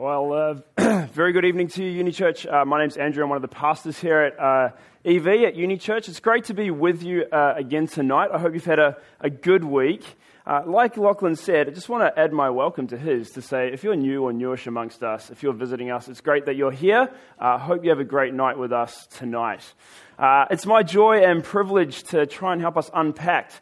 Well, uh, very good evening to you, Uni Church. Uh, my name's Andrew. I'm one of the pastors here at uh, EV at Uni Church. It's great to be with you uh, again tonight. I hope you've had a, a good week. Uh, like Lachlan said, I just want to add my welcome to his to say if you're new or newish amongst us, if you're visiting us, it's great that you're here. I uh, hope you have a great night with us tonight. it's my joy and privilege to try and help us unpack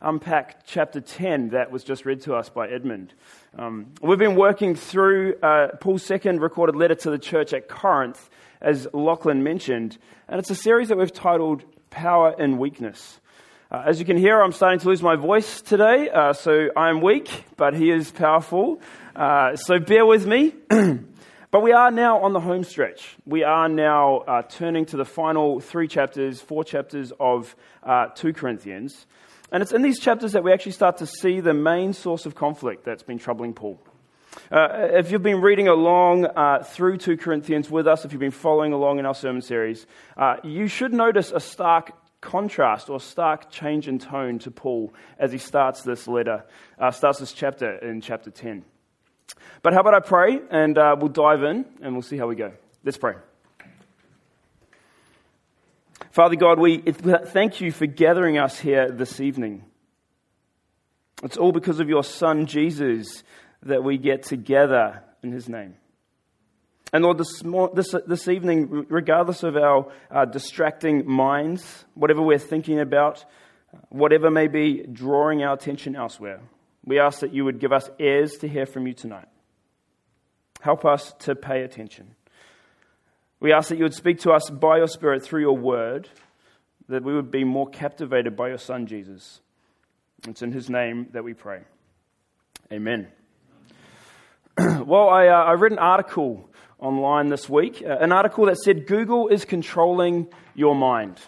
unpack chapter 10 that was just read to us by Edmund. Um, we've been working through uh, Paul's second recorded letter to the church at Corinth, as Lachlan mentioned, and it's a series that we've titled Power and Weakness. Uh, as you can hear, I'm starting to lose my voice today, uh, so I'm weak, but he is powerful. Uh, so bear with me. but we are now on the home stretch. We are now uh, turning to the final three chapters, four chapters of uh, 2 Corinthians. And it's in these chapters that we actually start to see the main source of conflict that's been troubling Paul. Uh, if you've been reading along uh, through 2 Corinthians with us, if you've been following along in our sermon series, uh, you should notice a stark contrast or stark change in tone to Paul as he starts this letter, uh, starts this chapter in chapter 10. But how about I pray and uh, we'll dive in and we'll see how we go. Let's pray. Father God, we thank you for gathering us here this evening. It's all because of your Son, Jesus, that we get together in his name. And Lord, this, this, this evening, regardless of our uh, distracting minds, whatever we're thinking about, whatever may be drawing our attention elsewhere, we ask that you would give us ears to hear from you tonight. Help us to pay attention. We ask that you would speak to us by your Spirit through your word, that we would be more captivated by your Son, Jesus. It's in his name that we pray. Amen. well, I, uh, I, read an article online this week, uh, an article that said Google is controlling your mind.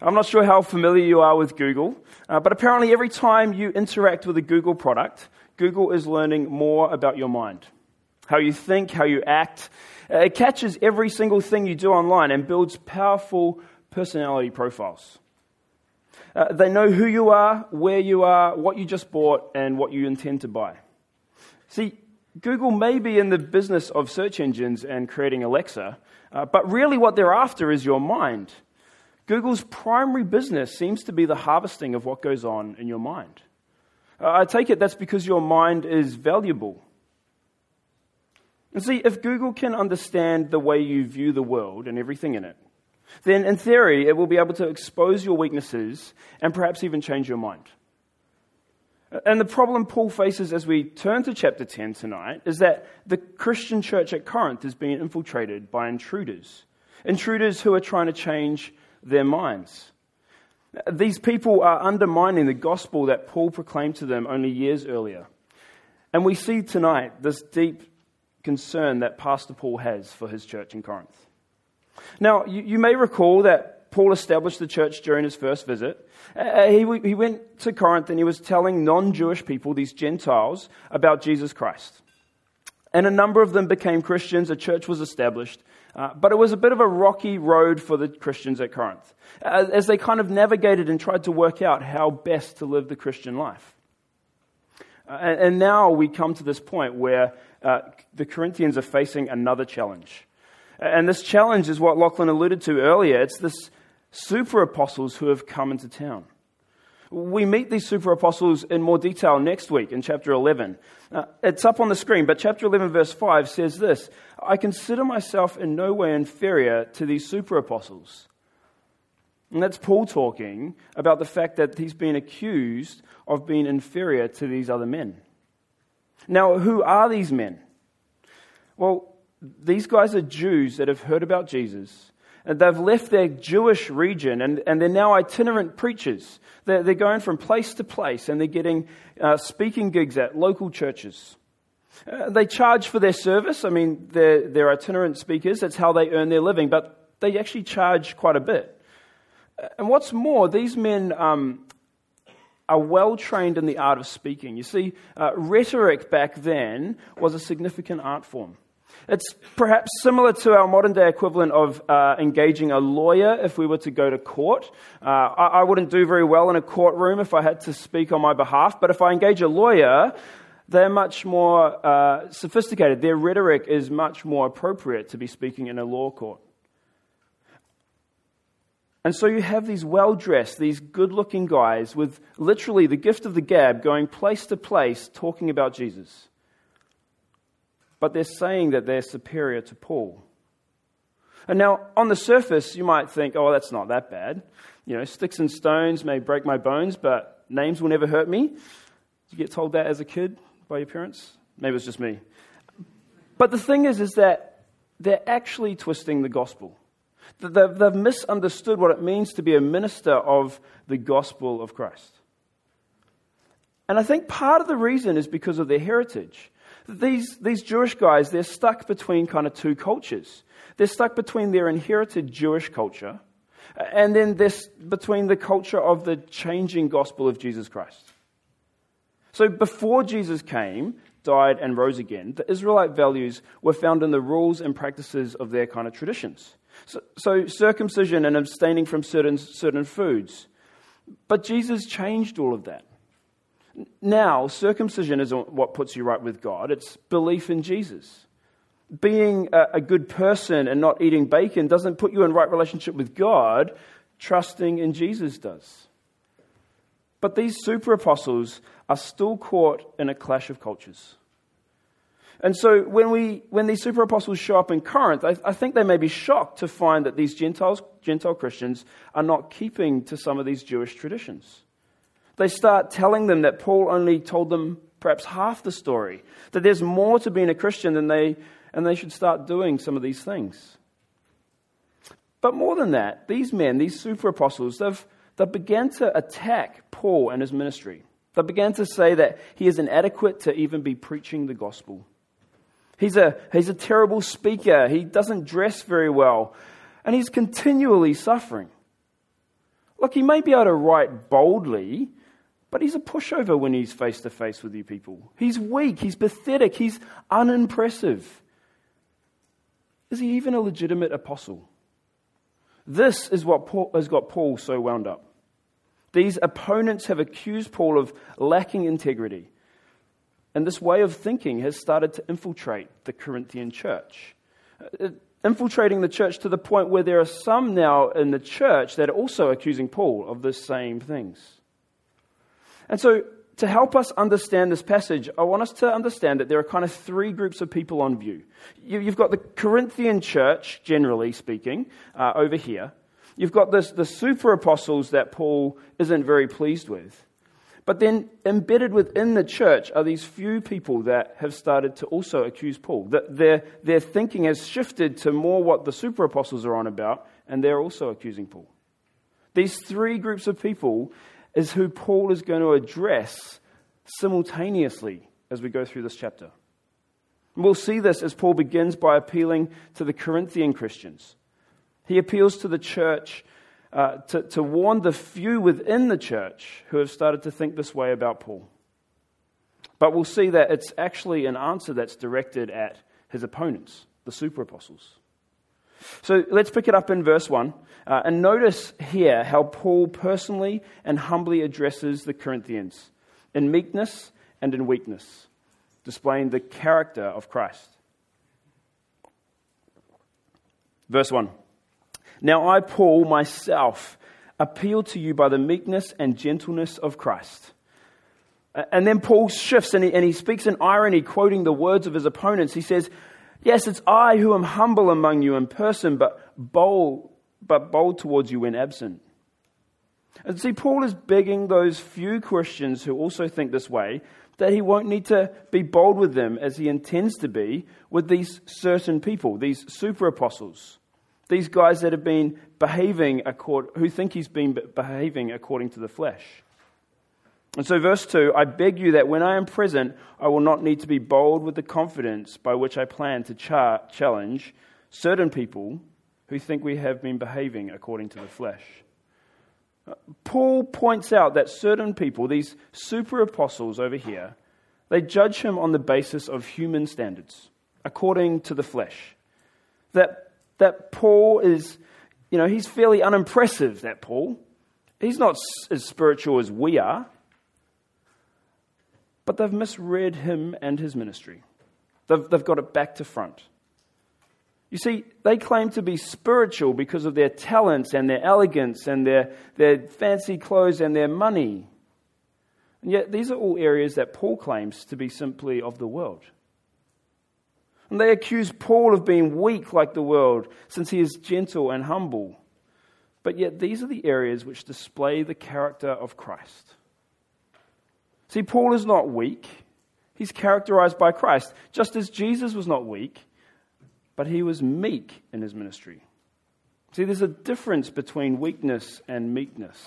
I'm not sure how familiar you are with Google, uh, but apparently every time you interact with a Google product, Google is learning more about your mind. How you think, how you act, uh, it catches every single thing you do online and builds powerful personality profiles. Uh, they know who you are, where you are, what you just bought, and what you intend to buy. See, Google may be in the business of search engines and creating Alexa, uh, but really what they're after is your mind. Google's primary business seems to be the harvesting of what goes on in your mind. Uh, I take it that's because your mind is valuable. And see, if Google can understand the way you view the world and everything in it, then in theory, it will be able to expose your weaknesses and perhaps even change your mind. And the problem Paul faces as we turn to chapter 10 tonight is that the Christian church at Corinth is being infiltrated by intruders. Intruders who are trying to change their minds. These people are undermining the gospel that Paul proclaimed to them only years earlier. And we see tonight this deep concern that Pastor Paul has for his church in Corinth. Now, you, you may recall that Paul established the church during his first visit. Uh, he, he went to Corinth and he was telling non Jewish people, these Gentiles, about Jesus Christ. And a number of them became Christians, a church was established. Uh, but it was a bit of a rocky road for the Christians at Corinth as, as they kind of navigated and tried to work out how best to live the Christian life. Uh, and, and now we come to this point where uh, the Corinthians are facing another challenge. And this challenge is what Lachlan alluded to earlier. It's this super apostles who have come into town. We meet these super apostles in more detail next week in chapter 11. Uh, it's up on the screen, but chapter 11, verse 5 says this I consider myself in no way inferior to these super apostles. And that's Paul talking about the fact that he's been accused of being inferior to these other men. Now, who are these men? Well, these guys are Jews that have heard about Jesus. And they've left their Jewish region and, and they're now itinerant preachers. They're, they're going from place to place and they're getting uh, speaking gigs at local churches. Uh, they charge for their service. I mean, they're, they're itinerant speakers. That's how they earn their living. But they actually charge quite a bit. And what's more, these men um, are well trained in the art of speaking. You see, uh, rhetoric back then was a significant art form. It's perhaps similar to our modern day equivalent of uh, engaging a lawyer if we were to go to court. Uh, I, I, wouldn't do very well in a courtroom if I had to speak on my behalf, but if I engage a lawyer, They're much more uh, sophisticated. Their rhetoric is much more appropriate to be speaking in a law court. And so you have these well dressed, these good looking guys with literally the gift of the gab going place to place talking about Jesus. But they're saying that they're superior to Paul. And now, on the surface, you might think, oh, that's not that bad. You know, sticks and stones may break my bones, but names will never hurt me. Did you get told that as a kid by your parents? Maybe it's just me. But the thing is, is that they're actually twisting the gospel. They've, misunderstood what it means to be a minister of the gospel of Christ. And I think part of the reason is because of their heritage. These, these Jewish guys, they're stuck between kind of two cultures. They're stuck between their inherited Jewish culture and then this between the culture of the changing gospel of Jesus Christ. So before Jesus came, died, and rose again, the Israelite values were found in the rules and practices of their kind of traditions. So, so circumcision and abstaining from certain, certain foods. But Jesus changed all of that. Now, circumcision isn't what puts you right with God, it's belief in Jesus. Being a, a good person and not eating bacon doesn't put you in right relationship with God, trusting in Jesus does. But these super apostles are still caught in a clash of cultures. And so when, we, when these super apostles show up in Corinth, I, I, think they may be shocked to find that these Gentiles, Gentile Christians are not keeping to some of these Jewish traditions. They start telling them that Paul only told them perhaps half the story, that there's more to being a Christian than they, and they should start doing some of these things. But more than that, these men, these super apostles, they've, they began to attack Paul and his ministry. They began to say that he is inadequate to even be preaching the gospel. He's a, he's a terrible speaker. He doesn't dress very well. And he's continually suffering. Look, he may be able to write boldly, but he's a pushover when he's face to face with you people. He's weak. He's pathetic. He's unimpressive. Is he even a legitimate apostle? This is what Paul, has got Paul so wound up. These opponents have accused Paul of lacking integrity. And this way of thinking has started to infiltrate the Corinthian church. Uh, infiltrating the church to the point where there are some now in the church that are also accusing Paul of the same things. And so, to help us understand this passage, I want us to understand that there are kind of three groups of people on view. You've got the Corinthian church, generally speaking, uh, over here. You've got this, the super apostles that Paul isn't very pleased with. But then embedded within the church are these few people that have started to also accuse Paul. That their, their thinking has shifted to more what the super apostles are on about, and they're also accusing Paul. These three groups of people is who Paul is going to address simultaneously as we go through this chapter. And we'll see this as Paul begins by appealing to the Corinthian Christians. He appeals to the church uh, to, to warn the few within the church who have started to think this way about Paul. But we'll see that it's actually an answer that's directed at his opponents, the super apostles. So let's pick it up in verse 1. Uh, and notice here how Paul personally and humbly addresses the Corinthians in meekness and in weakness, displaying the character of Christ. Verse 1. Now I, Paul, myself, appeal to you by the meekness and gentleness of Christ. And then Paul shifts and he, and he speaks in irony, quoting the words of his opponents. He says, Yes, it's I who am humble among you in person, but bold, but bold towards you when absent. And see, Paul is begging those few Christians who also think this way that he won't need to be bold with them as he intends to be with these certain people, these super apostles. These guys that have been behaving, accord, who think he's been behaving according to the flesh. And so, verse 2 I beg you that when I am present, I will not need to be bold with the confidence by which I plan to char- challenge certain people who think we have been behaving according to the flesh. Paul points out that certain people, these super apostles over here, they judge him on the basis of human standards, according to the flesh. That that Paul is, you know, he's fairly unimpressive, that Paul. He's not as spiritual as we are. but they've misread him and his ministry. They've, they've got it back to front. You see, they claim to be spiritual because of their talents and their elegance and their, their fancy clothes and their money. And yet, these are all areas that Paul claims to be simply of the world. And they accuse Paul of being weak like the world, since he is gentle and humble. But yet, these are the areas which display the character of Christ. See, Paul is not weak, he's characterized by Christ, just as Jesus was not weak but he was meek in his ministry. See, there's a difference between weakness and meekness.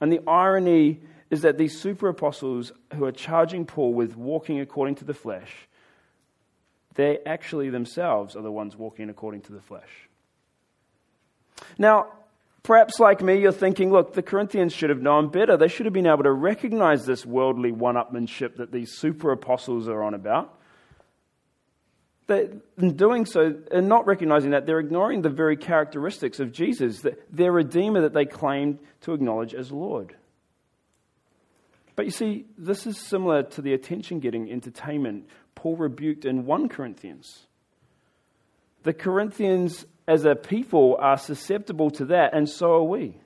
And the irony is that these super apostles who are charging Paul with walking according to the flesh, they actually themselves are the ones walking according to the flesh. Now, perhaps like me, you're thinking, look, the Corinthians should have known better. They should have been able to recognize this worldly one upmanship that these super apostles are on about. They, in doing so, and not recognizing that, they're ignoring the very characteristics of Jesus, their Redeemer that they claimed to acknowledge as Lord. But you see, this is similar to the attention getting entertainment Paul rebuked in 1 Corinthians. The Corinthians, as a people, are susceptible to that, and so are we.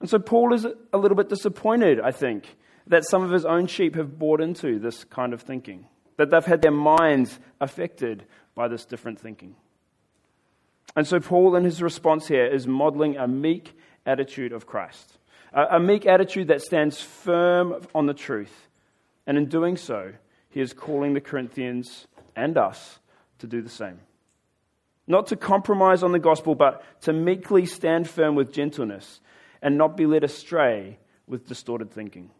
And so Paul is a little bit disappointed, I think, that some of his own sheep have bought into this kind of thinking that they've had their minds affected by this different thinking. And so, Paul, in his response here, is modeling a meek attitude of Christ, a, meek attitude that stands firm on the truth. And in doing so, he is calling the Corinthians and us to do the same. Not to compromise on the gospel, but to meekly stand firm with gentleness and not be led astray with distorted thinking.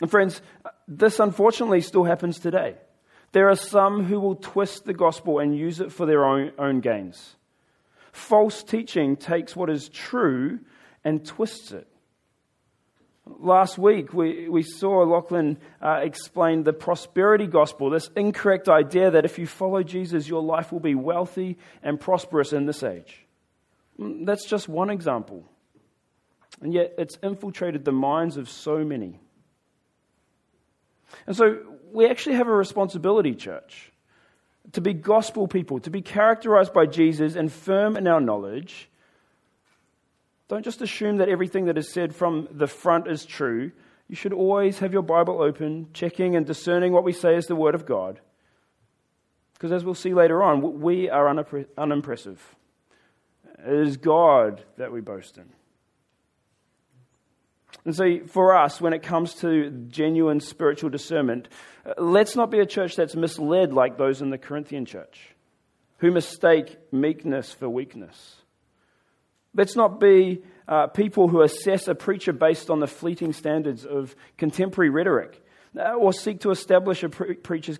And friends, this unfortunately still happens today. There are some who will twist the gospel and use it for their own, own gains. False teaching takes what is true and twists it. Last week, we, we saw Lachlan uh, explain the prosperity gospel, this incorrect idea that if you follow Jesus, your life will be wealthy and prosperous in this age. Mm, that's just one example. And yet, it's infiltrated the minds of so many. And so we actually have a responsibility, church, to be gospel people, to be characterized by Jesus and firm in our knowledge. Don't just assume that everything that is said from the front is true. You should always have your Bible open, checking and discerning what we say is the Word of God. Because as we'll see later on, we are unimpressive. It is God that we boast in. And so, for us, when it comes to genuine spiritual discernment, uh, let's not be a church that's misled like those in the Corinthian church who mistake meekness for weakness. Let's not be uh, people who assess a preacher based on the fleeting standards of contemporary rhetoric uh, or seek to establish a pre- preacher's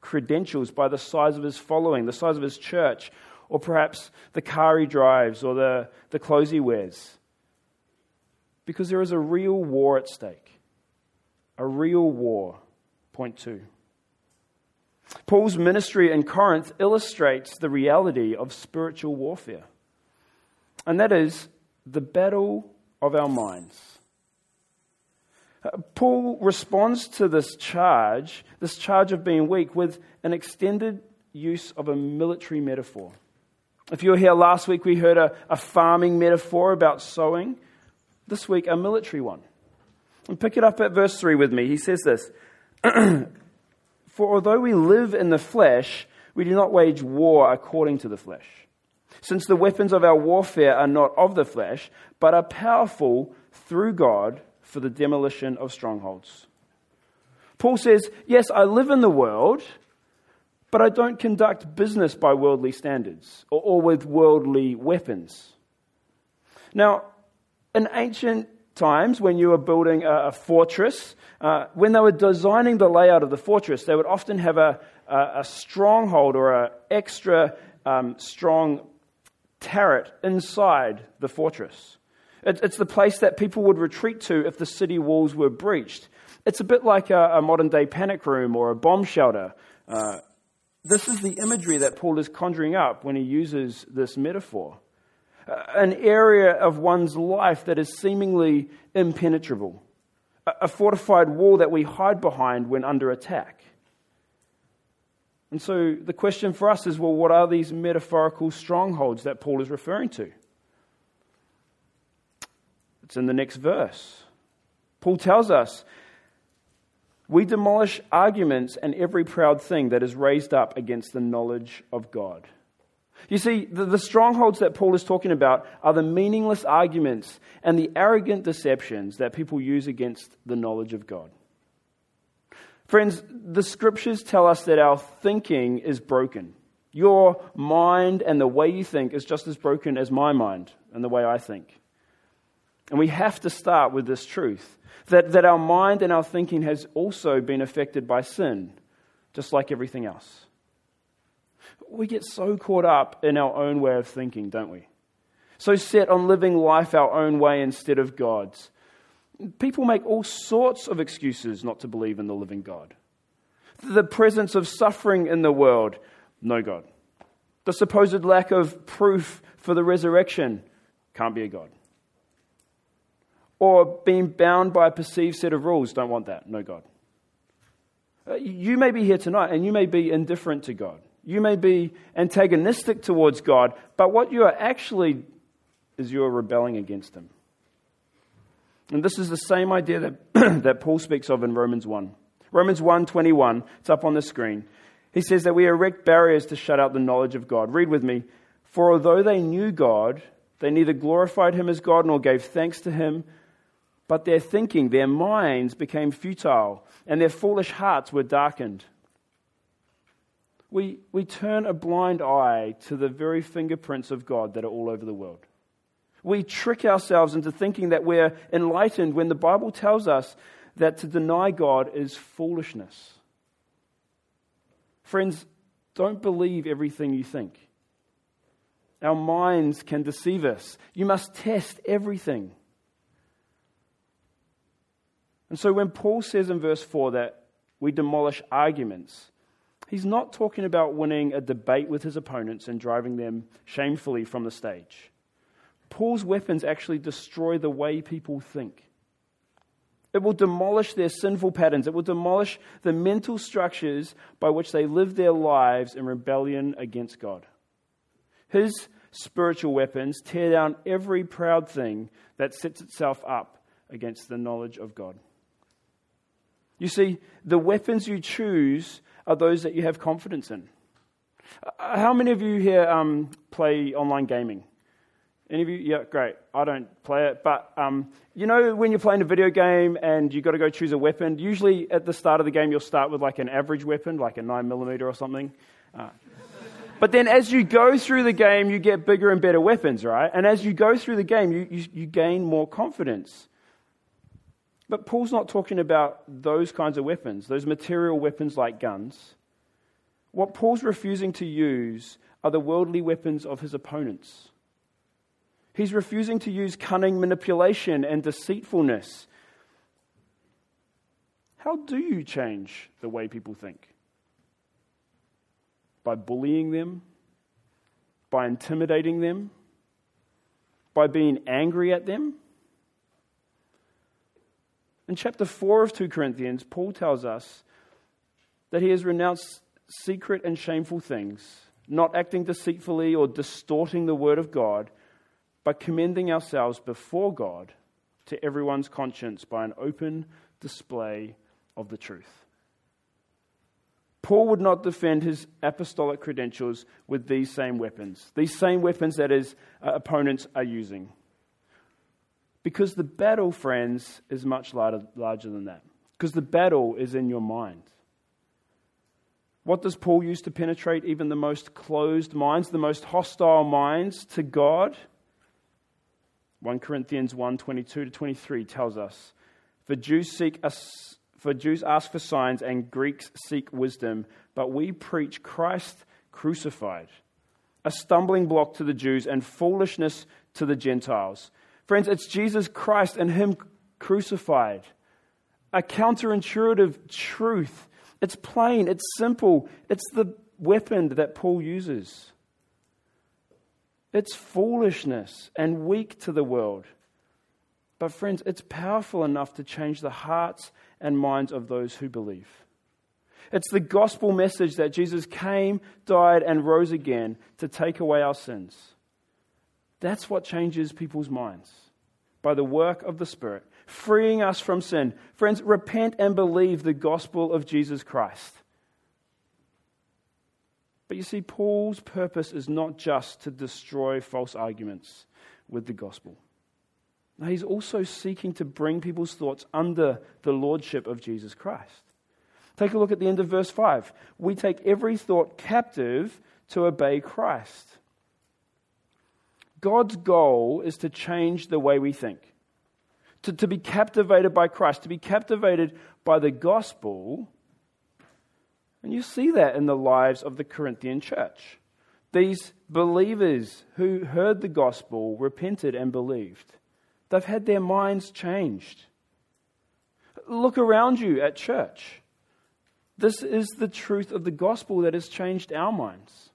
credentials by the size of his following, the size of his church, or perhaps the car he drives or the, the clothes he wears. Because there is a real war at stake. A real war. Point two. Paul's ministry in Corinth illustrates the reality of spiritual warfare, and that is the battle of our minds. Uh, Paul responds to this charge, this charge of being weak, with an extended use of a military metaphor. If you were here last week, we heard a, a farming metaphor about sowing. This week, a military one. And pick it up at verse 3 with me. He says this For although we live in the flesh, we do not wage war according to the flesh. Since the weapons of our warfare are not of the flesh, but are powerful through God for the demolition of strongholds. Paul says, Yes, I live in the world, but I don't conduct business by worldly standards or, or with worldly weapons. Now, in ancient times, when you were building a, a fortress, uh, when they were designing the layout of the fortress, they would often have a, a, a stronghold or an extra um, strong turret inside the fortress. It's the place that people would retreat to if the city walls were breached. It's a bit like a, modern day panic room or a bomb shelter. Uh, this is the imagery that Paul is conjuring up when he uses this metaphor an area of one's life that is seemingly impenetrable, a fortified wall that we hide behind when under attack. And so the question for us is well, what are these metaphorical strongholds that Paul is referring to? It's in the next verse. Paul tells us we demolish arguments and every proud thing that is raised up against the knowledge of God. You see, the, the, strongholds that Paul is talking about are the meaningless arguments and the arrogant deceptions that people use against the knowledge of God. Friends, the scriptures tell us that our thinking is broken. Your mind and the way you think is just as broken as my mind and the way I think. And we have to start with this truth that, that our mind and our thinking has also been affected by sin, just like everything else. We get so caught up in our own way of thinking, don't we? So set on living life our own way instead of God's. People make all sorts of excuses not to believe in the living God. The presence of suffering in the world, no God. The supposed lack of proof for the resurrection, can't be a God. Or being bound by a perceived set of rules, don't want that, no God. Uh, you may be here tonight and you may be indifferent to God. You may be antagonistic towards God, but what you are actually is you are rebelling against Him. And this is the same idea that, that Paul speaks of in Romans 1. Romans 1:21, it's up on the screen. He says that we erect barriers to shut out the knowledge of God. Read with me. For although they knew God, they neither glorified him as God nor gave thanks to him, but their thinking, their minds became futile, and their foolish hearts were darkened. We, we turn a blind eye to the very fingerprints of God that are all over the world. We trick ourselves into thinking that we're enlightened when the Bible tells us that to deny God is foolishness. Friends, don't believe everything you think. Our minds can deceive us. You must test everything. And so when Paul says in verse 4 that we demolish arguments, he's not talking about winning a debate with his opponents and driving them shamefully from the stage. Paul's weapons actually destroy the way people think. It will demolish their sinful patterns. It will demolish the mental structures by which they live their lives in rebellion against God. His spiritual weapons tear down every proud thing that sets itself up against the knowledge of God. You see, the weapons you choose are those that you have confidence in. Uh, how many of you here um, play online gaming? Any of you? Yeah, great. I don't play it. But um, you know, when you're playing a video game and you've got to go choose a weapon, usually at the start of the game, you'll start with like an average weapon, like a 9mm or something. Uh, but then as you go through the game, you get bigger and better weapons, right? And as you go through the game, you, you, you gain more confidence. But Paul's not talking about those kinds of weapons, those material weapons like guns. What Paul's refusing to use are the worldly weapons of his opponents. He's refusing to use cunning manipulation and deceitfulness. How do you change the way people think? By bullying them? By intimidating them? By being angry at them? In chapter 4 of 2 Corinthians, Paul tells us that he has renounced secret and shameful things, not acting deceitfully or distorting the word of God but commending ourselves before God to everyone's conscience by an open display of the truth. Paul would not defend his apostolic credentials with these same weapons, these same weapons that his uh, opponents are using. Because the battle, friends, is much larger, larger than that. Because the battle is in your mind. What does Paul use to penetrate even the most closed minds, the most hostile minds to God? 1 Corinthians 1 22 to 23 tells us, For Jews seek us, for Jews ask for signs and Greeks seek wisdom, but we preach Christ crucified, a stumbling block to the Jews and foolishness to the Gentiles. Friends, it's Jesus Christ and Him crucified. A counterintuitive truth. It's plain, it's simple, it's the weapon that Paul uses. It's foolishness and weak to the world. But, friends, it's powerful enough to change the hearts and minds of those who believe. It's the gospel message that Jesus came, died, and rose again to take away our sins. That's what changes people's minds by the work of the Spirit, freeing us from sin. Friends, repent and believe the gospel of Jesus Christ. But you see, Paul's purpose is not just to destroy false arguments with the gospel. Now, he's also seeking to bring people's thoughts under the lordship of Jesus Christ. Take a look at the end of verse 5. We take every thought captive to obey Christ. God's goal is to change the way we think, to, to be captivated by Christ, to be captivated by the gospel. And you see that in the lives of the Corinthian church. These believers who heard the gospel, repented, and believed, they've had their minds changed. Look around you at church. This is the truth of the gospel that has changed our minds.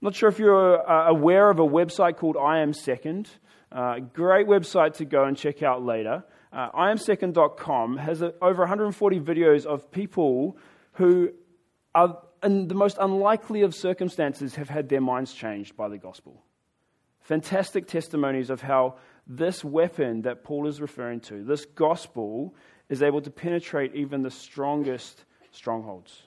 I'm not sure if you're uh, aware of a website called I Am Second. Uh, great website to go and check out later. Uh, IamSecond.com has a, over 140 videos of people who are in the most unlikely of circumstances have had their minds changed by the gospel. Fantastic testimonies of how this weapon that Paul is referring to, this gospel, is able to penetrate even the strongest strongholds.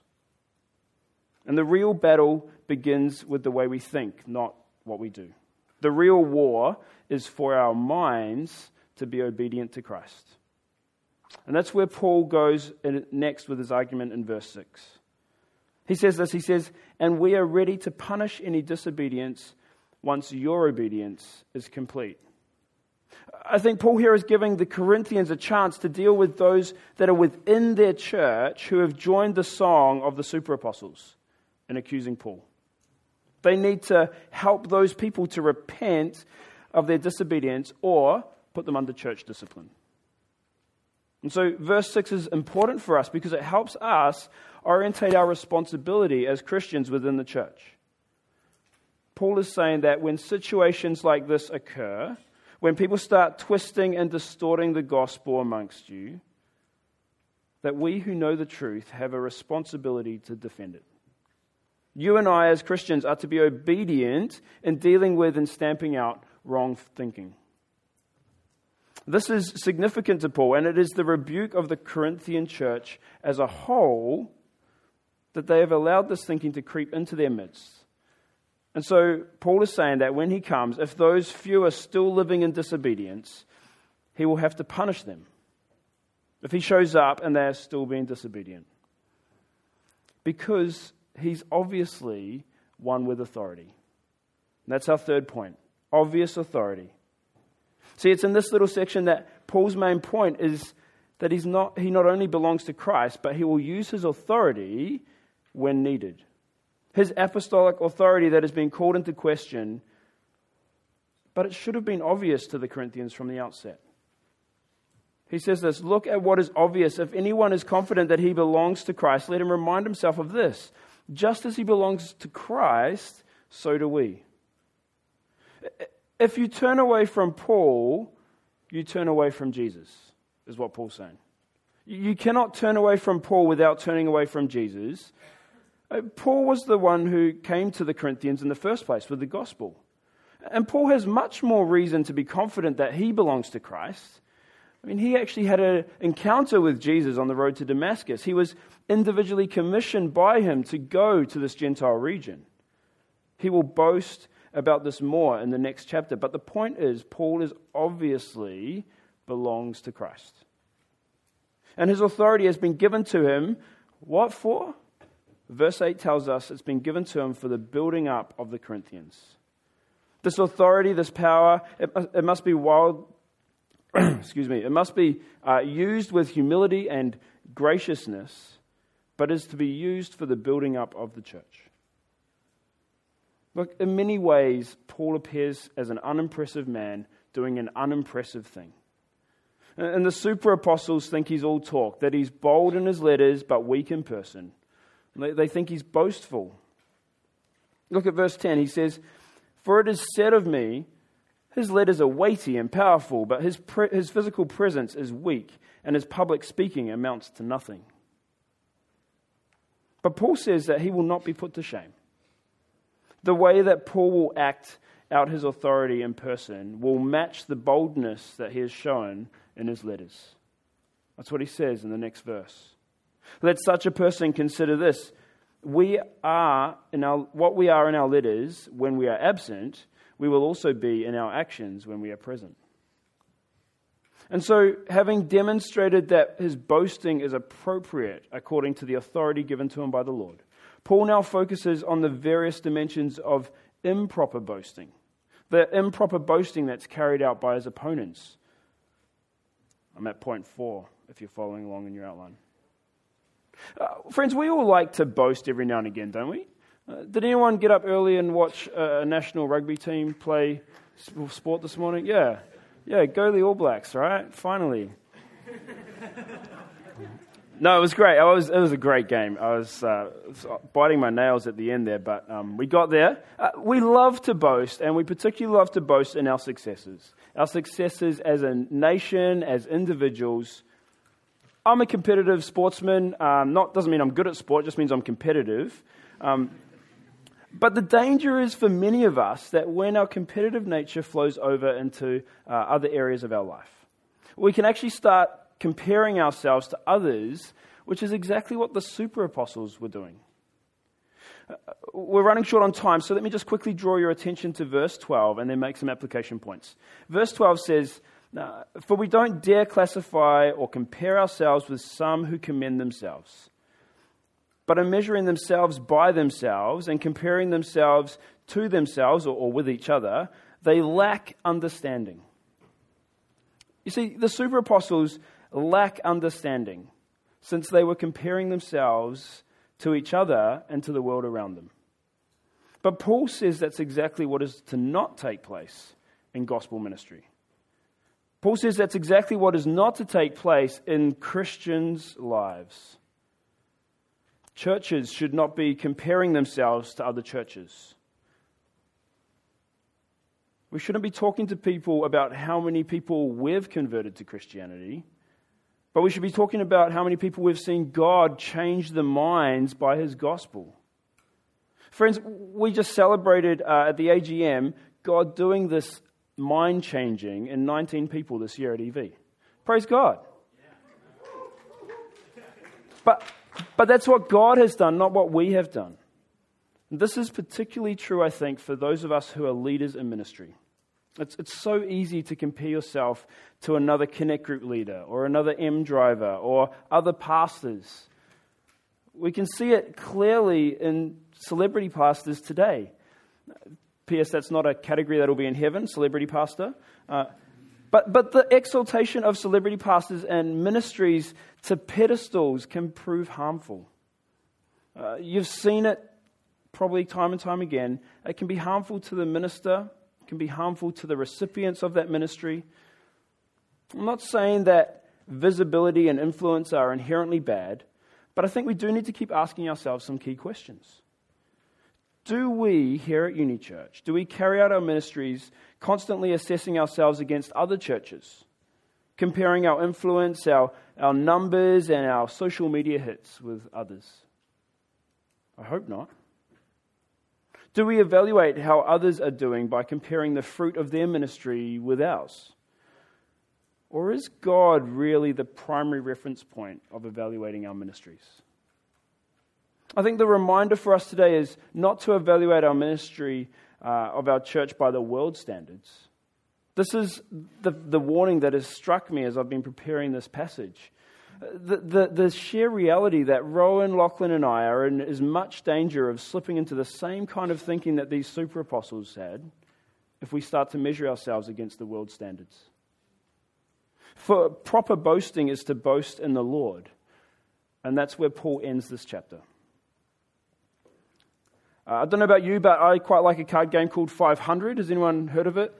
And the real battle begins with the way we think, not what we do. The real war is for our minds to be obedient to Christ. And that's where Paul goes next with his argument in verse 6. He says this He says, And we are ready to punish any disobedience once your obedience is complete. I think Paul here is giving the Corinthians a chance to deal with those that are within their church who have joined the song of the super apostles in accusing Paul. They need to help those people to repent of their disobedience or put them under church discipline. And so, verse 6 is important for us because it helps us orientate our responsibility as Christians within the church. Paul is saying that when situations like this occur, when people start twisting and distorting the gospel amongst you, that we who know the truth have a responsibility to defend it. You and I, as Christians, are to be obedient in dealing with and stamping out wrong thinking. This is significant to Paul, and it is the rebuke of the Corinthian church as a whole that they have allowed this thinking to creep into their midst and so Paul is saying that when he comes, if those few are still living in disobedience, he will have to punish them. If he shows up and they're still being disobedient. Because he's obviously one with authority. And that's our third point obvious authority. See, it's in this little section that Paul's main point is that he's not, he not only belongs to Christ, but he will use his authority when needed his apostolic authority that has been called into question, but it should have been obvious to the Corinthians from the outset. He says this Look at what is obvious. If anyone is confident that he belongs to Christ, let him remind himself of this. Just as he belongs to Christ, so do we. If you turn away from Paul, you turn away from Jesus, is what Paul's saying. You cannot turn away from Paul without turning away from Jesus. Uh, Paul was the one who came to the Corinthians in the first place with the gospel. And Paul has much more reason to be confident that he belongs to Christ. I mean, he actually had an encounter with Jesus on the road to Damascus. He was individually commissioned by him to go to this Gentile region. He will boast about this more in the next chapter. But the point is, Paul is obviously belongs to Christ. And his authority has been given to him, what for? verse 8 tells us it's been given to him for the building up of the Corinthians. This authority, this power, it, it must be wild, excuse me, it must be uh, used with humility and graciousness, but is to be used for the building up of the church. Look, in many ways, Paul appears as an unimpressive man doing an unimpressive thing. And the super apostles think he's all talk, that he's bold in his letters but weak in person. They think he's boastful. Look at verse 10. He says, For it is said of me, His letters are weighty and powerful, but his, pre- his physical presence is weak, and his public speaking amounts to nothing. But Paul says that he will not be put to shame. The way that Paul will act out his authority in person will match the boldness that he has shown in his letters. That's what he says in the next verse. Let such a person consider this. We are in our, what we are in our letters when we are absent, we will also be in our actions when we are present. And so, having demonstrated that his boasting is appropriate according to the authority given to him by the Lord, Paul now focuses on the various dimensions of improper boasting, the improper boasting that's carried out by his opponents. I'm at point four, if you're following along in your outline. Uh, friends, we all like to boast every now and again, don't we? Uh, did anyone get up early and watch a national rugby team play sport this morning? Yeah. Yeah, go the All Blacks, right? Finally. No, it was great. It was, it was a great game. I was, uh, biting my nails at the end there, but um, we got there. Uh, we love to boast, and we particularly love to boast in our successes. Our successes as a nation, as individuals. I'm a competitive sportsman. Um, not doesn't mean I'm good at sport, just means I'm competitive. Um, but the danger is for many of us that when our competitive nature flows over into uh, other areas of our life, we can actually start comparing ourselves to others, which is exactly what the super apostles were doing. Uh, we're running short on time, so let me just quickly draw your attention to verse 12 and then make some application points. Verse 12 says, For we don't dare classify or compare ourselves with some who commend themselves but are measuring themselves by themselves and comparing themselves to themselves or, or, with each other, they lack understanding. You see, the super apostles lack understanding since they were comparing themselves to each other and to the world around them. But Paul says that's exactly what is to not take place in gospel ministry. Paul says that's exactly what is not to take place in Christians' lives. Churches should not be comparing themselves to other churches. We shouldn't be talking to people about how many people we've converted to Christianity, but we should be talking about how many people we've seen God change the minds by his gospel. Friends, we just celebrated uh, at the AGM God doing this mind changing in 19 people this year at EV. Praise God. But but that's what God has done, not what we have done. This is particularly true, I think, for those of us who are leaders in ministry. It's, it's so easy to compare yourself to another Connect Group leader or another M driver or other pastors. We can see it clearly in celebrity pastors today. P.S. That's not a category that will be in heaven, celebrity pastor. Uh, but, but the exaltation of celebrity pastors and ministries to pedestals can prove harmful. Uh, you've seen it probably time and time again. It can be harmful to the minister, can be harmful to the recipients of that ministry. I'm not saying that visibility and influence are inherently bad, but I think we do need to keep asking ourselves some key questions. Do we here at Uni Church, do we carry out our ministries constantly assessing ourselves against other churches, comparing our influence, our, our numbers, and our social media hits with others? I hope not. Do we evaluate how others are doing by comparing the fruit of their ministry with ours? Or is God really the primary reference point of evaluating our ministries? I think the reminder for us today is not to evaluate our ministry uh, of our church by the world standards. This is the, the warning that has struck me as I've been preparing this passage. The, the, the sheer reality that Rowan, Lachlan, and I are in as much danger of slipping into the same kind of thinking that these super apostles had if we start to measure ourselves against the world standards. For proper boasting is to boast in the Lord. And that's where Paul ends this chapter. Uh, I don't know about you, but I quite like a card game called 500. Has anyone heard of it?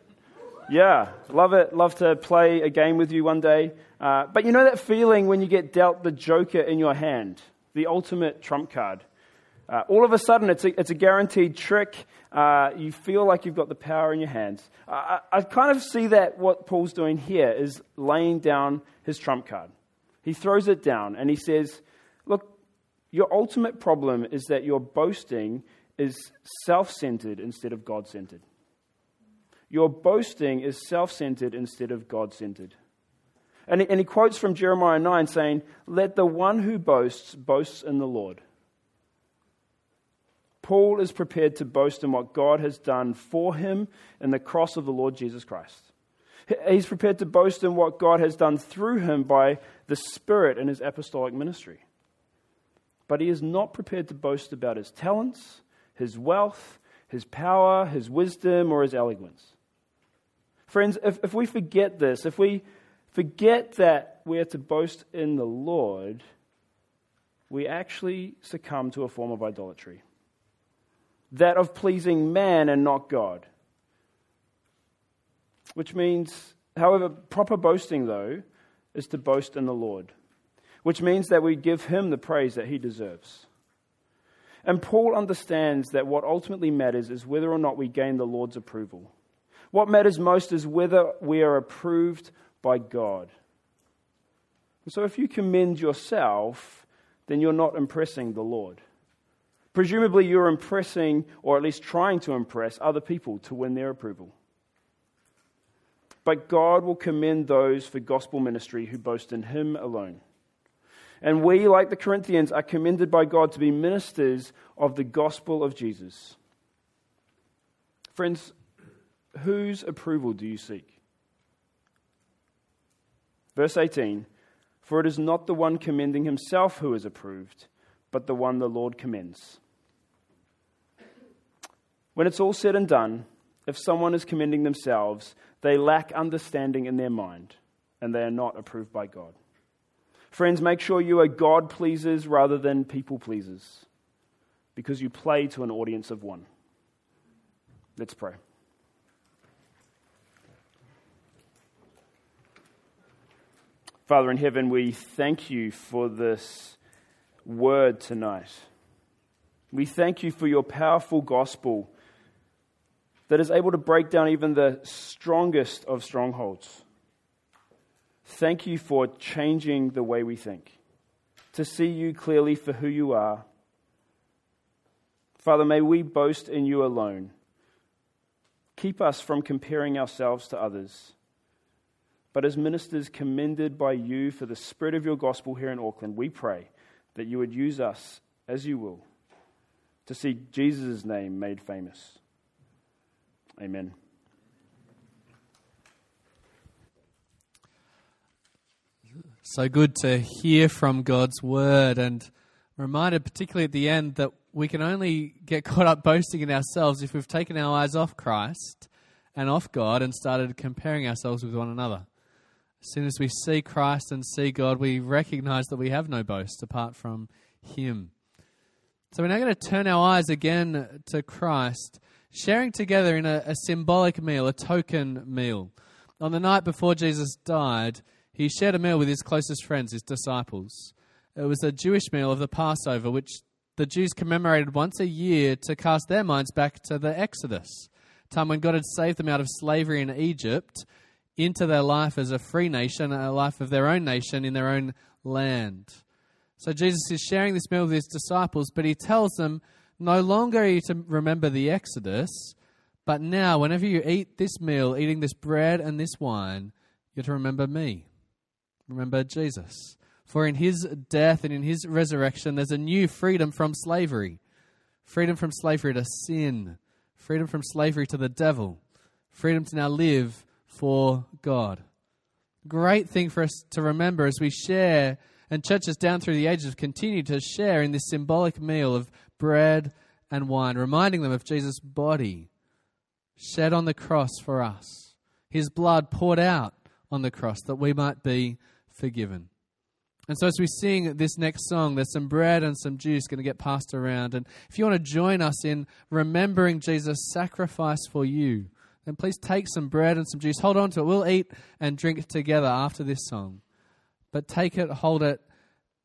Yeah, love it. Love to play a game with you one day. Uh, but you know that feeling when you get dealt the joker in your hand, the ultimate trump card? Uh, all of a sudden, it's a, it's a guaranteed trick. Uh, you feel like you've got the power in your hands. I, I kind of see that what Paul's doing here is laying down his trump card. He throws it down and he says, Look, your ultimate problem is that your boasting is self centered instead of God centered. Your boasting is self centered instead of God centered. And, he quotes from Jeremiah 9 saying, Let the one who boasts boast in the Lord. Paul is prepared to boast in what God has done for him in the cross of the Lord Jesus Christ. He's prepared to boast in what God has done through him by the Spirit in his apostolic ministry. But he is not prepared to boast about his talents, his wealth, his power, his wisdom, or his eloquence. Friends, if, if we forget this, if we forget that we are to boast in the Lord, we actually succumb to a form of idolatry that of pleasing man and not God. Which means, however, proper boasting, though, is to boast in the Lord, which means that we give him the praise that he deserves. And Paul understands that what ultimately matters is whether or not we gain the Lord's approval. What matters most is whether we are approved by God. And so if you commend yourself, then you're not impressing the Lord. Presumably, you're impressing, or at least trying to impress, other people to win their approval. But God will commend those for gospel ministry who boast in Him alone. And we, like the Corinthians, are commended by God to be ministers of the gospel of Jesus. Friends, whose approval do you seek? Verse 18 For it is not the one commending himself who is approved, but the one the Lord commends. When it's all said and done, if someone is commending themselves, they lack understanding in their mind, and they are not approved by God. Friends, make sure you are God pleasers rather than people pleasers, because you play to an audience of one. Let's pray. Father in heaven, we thank you for this word tonight. We thank you for your powerful gospel that is able to break down even the strongest of strongholds. Thank you for changing the way we think, to see you clearly for who you are. Father, may we boast in you alone. Keep us from comparing ourselves to others. But as ministers commended by you for the spread of your gospel here in Auckland, we pray that you would use us as you will to see Jesus' name made famous. Amen. So good to hear from God's word and reminded, particularly at the end, that we can only get caught up boasting in ourselves if we've taken our eyes off Christ and off God and started comparing ourselves with one another. As soon as we see Christ and see God, we recognize that we have no boast apart from Him. So we're now going to turn our eyes again to Christ sharing together in a, a symbolic meal, a token meal. On the night before Jesus died, he shared a meal with his closest friends, his disciples. It was a Jewish meal of the Passover, which the Jews commemorated once a year to cast their minds back to the Exodus, time when God had saved them out of slavery in Egypt into their life as a free nation, a life of their own nation in their own land. So Jesus is sharing this meal with his disciples, but he tells them no longer are you to remember the Exodus, but now, whenever you eat this meal, eating this bread and this wine, you're to remember me. Remember Jesus. For in his death and in his resurrection, there's a new freedom from slavery freedom from slavery to sin, freedom from slavery to the devil, freedom to now live for God. Great thing for us to remember as we share, and churches down through the ages have continued to share in this symbolic meal of bread and wine, reminding them of Jesus' body shed on the cross for us, his blood poured out on the cross that we might be forgiven. And so, as we sing this next song, there's some bread and some juice going to get passed around. And if you want to join us in remembering Jesus' sacrifice for you, then please take some bread and some juice. Hold on to it. We'll eat and drink together after this song. But take it, hold it,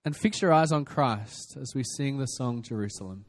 and fix your eyes on Christ as we sing the song Jerusalem.